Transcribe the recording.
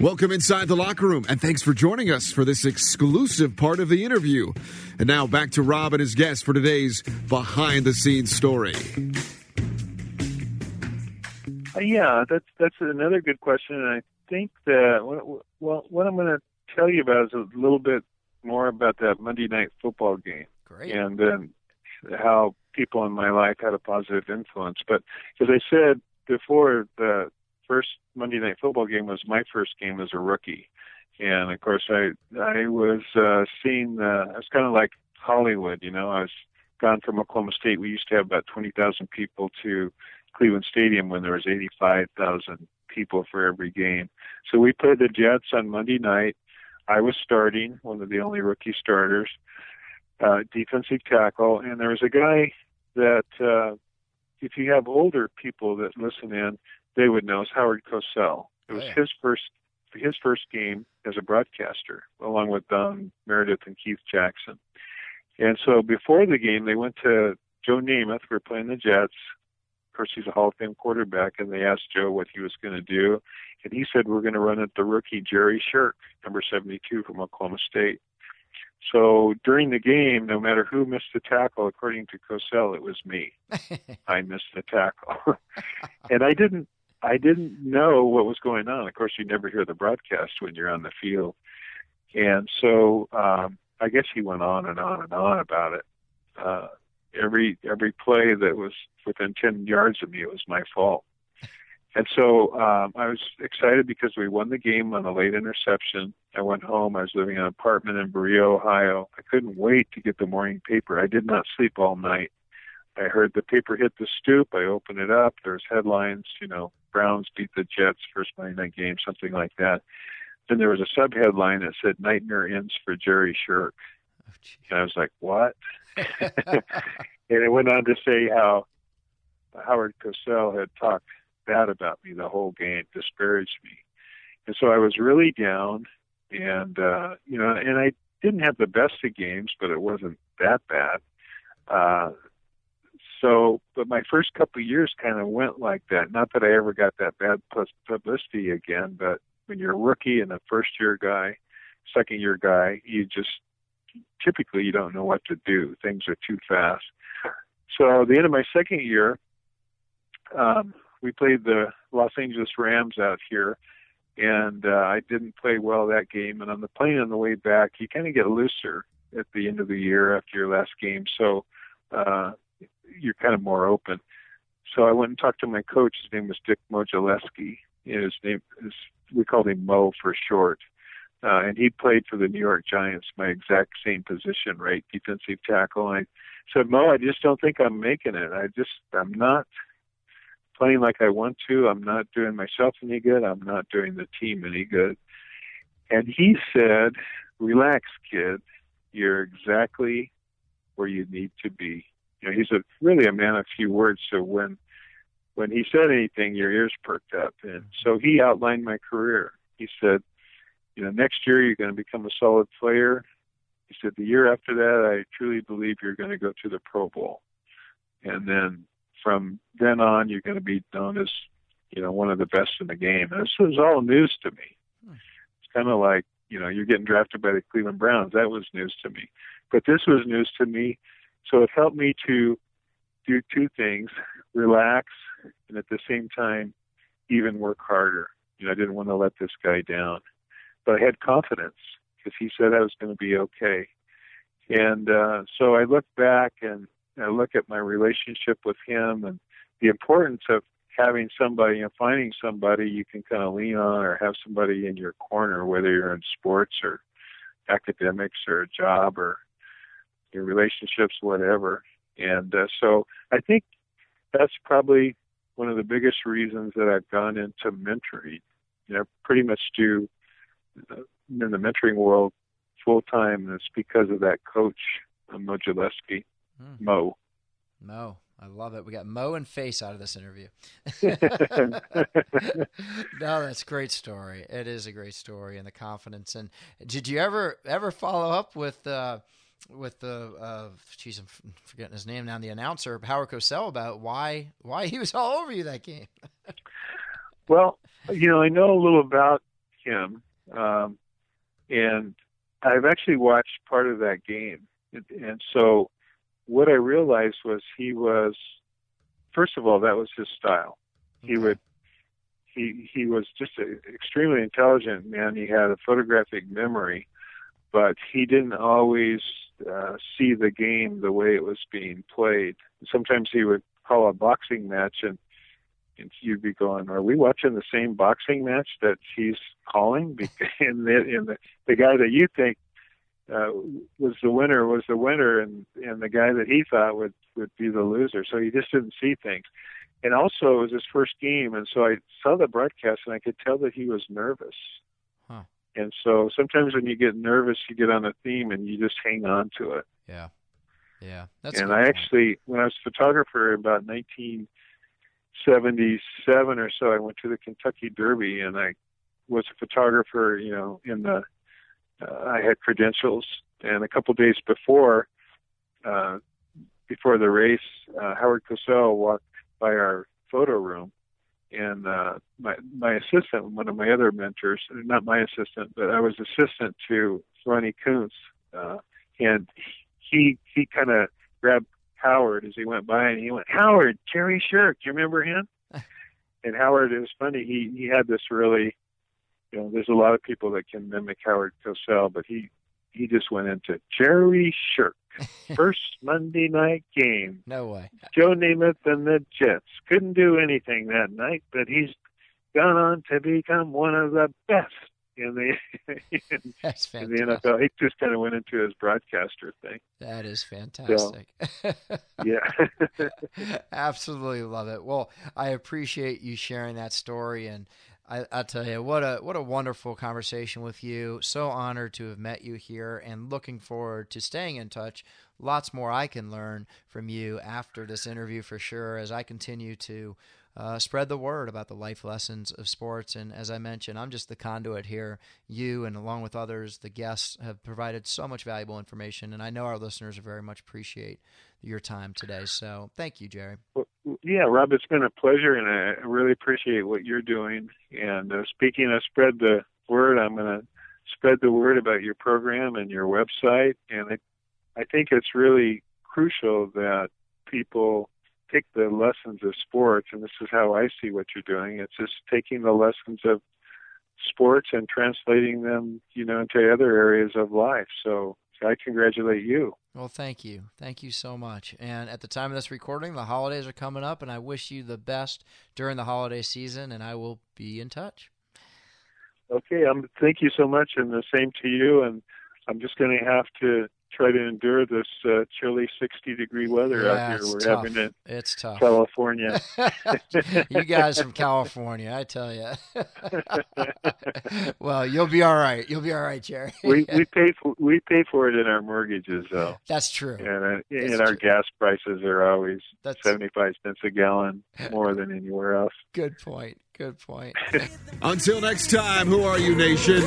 Welcome inside the locker room, and thanks for joining us for this exclusive part of the interview. And now back to Rob and his guest for today's behind the scenes story. Uh, yeah, that's that's another good question, and I think that well, what I'm going to tell you about is a little bit more about that Monday night football game, Great. and then how people in my life had a positive influence. But as I said before, the first Monday night football game was my first game as a rookie, and of course I I was uh, seeing uh, I was kind of like Hollywood, you know. I was gone from Oklahoma State. We used to have about twenty thousand people to Cleveland Stadium when there was eighty five thousand people for every game. So we played the Jets on Monday night. I was starting, one of the only rookie starters, uh, defensive tackle, and there was a guy that uh, if you have older people that listen in, they would know is Howard Cosell. It was Oh, yeah. his first his first game as a broadcaster, along with Don Meredith and Keith Jackson. And so before the game, they went to Joe Namath. We were playing the Jets. Of course, he's a Hall of Fame quarterback, and they asked Joe what he was going to do, and he said we're going to run at the rookie Jerry Sherk, number 72 from Oklahoma State. So during the game, no matter who missed the tackle, according to Cosell, it was me. I missed the tackle, and I didn't. I didn't know what was going on. Of course, you never hear the broadcast when you're on the field, and so um, I guess he went on and on and on about it. Uh, every every play that was within ten yards of me, it was my fault. And so um, I was excited because we won the game on a late interception. I went home. I was living in an apartment in Berea, Ohio. I couldn't wait to get the morning paper. I did not sleep all night. I heard the paper hit the stoop. I opened it up. There's headlines, you know, Browns beat the Jets first Monday night game, something like that. Then there was a sub headline that said Nightmare ends for Jerry Sherk. Oh. And I was like, what? and it went on to say how Howard Cosell had talked bad about me the whole game, disparaged me. And so I was really down and uh you know, and I didn't have the best of games, but it wasn't that bad. Uh so but my first couple of years kind of went like that. Not that I ever got that bad pub- publicity again, but when you're a rookie and a first year guy, second year guy, you just typically you don't know what to do. Things are too fast. So the end of my second year, um, we played the Los Angeles Rams out here, and uh, I didn't play well that game. And on the plane on the way back, you kind of get looser at the end of the year after your last game, so uh, you're kind of more open. So I went and talked to my coach. His name was Dick Modzelewski. His name is we called him Mo for short. Uh, and he played for the New York Giants, my exact same position, right, defensive tackle. And I said, Mo, I just don't think I'm making it. I just, I'm not playing like I want to. I'm not doing myself any good. I'm not doing the team any good. And he said, relax, kid. You're exactly where you need to be. You know, he's a really a man of few words. So when when he said anything, your ears perked up. And so he outlined my career. He said, you know, next year you're going to become a solid player. He said, the year after that, I truly believe you're going to go to the Pro Bowl. And then from then on, you're going to be known as, you know, one of the best in the game. And this was all news to me. It's kind of like, you know, you're getting drafted by the Cleveland Browns. That was news to me. But this was news to me. So it helped me to do two things relax and at the same time, even work harder. You know, I didn't want to let this guy down but I had confidence because he said I was going to be okay. And uh, so I look back and I look at my relationship with him and the importance of having somebody and finding somebody you can kind of lean on or have somebody in your corner, whether you're in sports or academics or a job or your relationships, whatever. And uh, so I think that's probably one of the biggest reasons that I've gone into mentoring. You know, pretty much do uh, in the mentoring world full time, and it's because of that coach, uh, Mo Gillespie, Hmm. Mo. Mo. I love it. We got Mo and Face out of this interview. no, that's a great story. It is a great story, and the confidence. And did you ever ever follow up with uh, with the uh, geez, I'm forgetting his name now, the announcer Howard Cosell about why why he was all over you that game? Well, you know, I know a little about him, um, and I've actually watched part of that game, and so what I realized was he was, first of all, that was his style. Okay. He would, he he was just an extremely intelligent man. He had a photographic memory, but he didn't always uh, see the game the way it was being played. Sometimes he would call a boxing match and and you'd be going, "Are we watching the same boxing match that he's calling?" and the, and the, the guy that you think uh, was the winner was the winner, and and the guy that he thought would would be the loser. So he just didn't see things. And also, it was his first game, and so I saw the broadcast, and I could tell that he was nervous. And so sometimes when you get nervous, you get on a theme, and you just hang on to it. Yeah, yeah. That's and I point. actually, when I was a photographer about 1977 or so, I went to the Kentucky Derby and I was a photographer, you know, in the, uh, I had credentials. And a couple days before, uh, before the race, uh, Howard Cosell walked by our photo room and uh, my my assistant, one of my other mentors, not my assistant, but I was assistant to Ronnie Kuntz, uh, and he he kind of grabbed Howard as he went by, and he went, "Howard, Jerry Sherk, do you remember him?" and Howard, it was funny. He he had this really, you know, there's a lot of people that can mimic Howard Cosell, but he he just went into Jerry Sherk. First Monday night game. No way. Joe Namath and the Jets couldn't do anything that night, but he's gone on to become one of the best in the in, That's in the NFL. He just kind of went into his broadcaster thing. That is fantastic. So, yeah, absolutely love it. Well, I appreciate you sharing that story, and I, I tell you what a what a wonderful conversation with you. So honored to have met you here, and looking forward to staying in touch. Lots more I can learn from you after this interview for sure, as I continue to uh, spread the word about the life lessons of sports. And as I mentioned, I'm just the conduit here. You and along with others, the guests have provided so much valuable information, and I know our listeners very much appreciate your time today. So thank you, Jerry. Well, yeah, Rob, it's been a pleasure, and I really appreciate what you're doing. And uh, speaking of spread the word, I'm going to spread the word about your program and your website. And I, I think it's really crucial that people take the lessons of sports, and this is how I see what you're doing. It's just taking the lessons of sports and translating them, you know, into other areas of life. So I congratulate you. Well, thank you. Thank you so much. And at the time of this recording, the holidays are coming up, and I wish you the best during the holiday season, and I will be in touch. Okay. Um, thank you so much, and the same to you. And I'm just going to have to try to endure this uh, chilly 60 degree weather yeah, out here. We're tough. having it. It's tough. California. you guys from California, I tell you. well, you'll be all right. You'll be all right, Jerry. we we pay for we pay for it in our mortgages, though. That's true. And uh, and our gas prices are always That's... 75 cents a gallon more than anywhere else. Good point. Good point. Until next time, who are you, nation?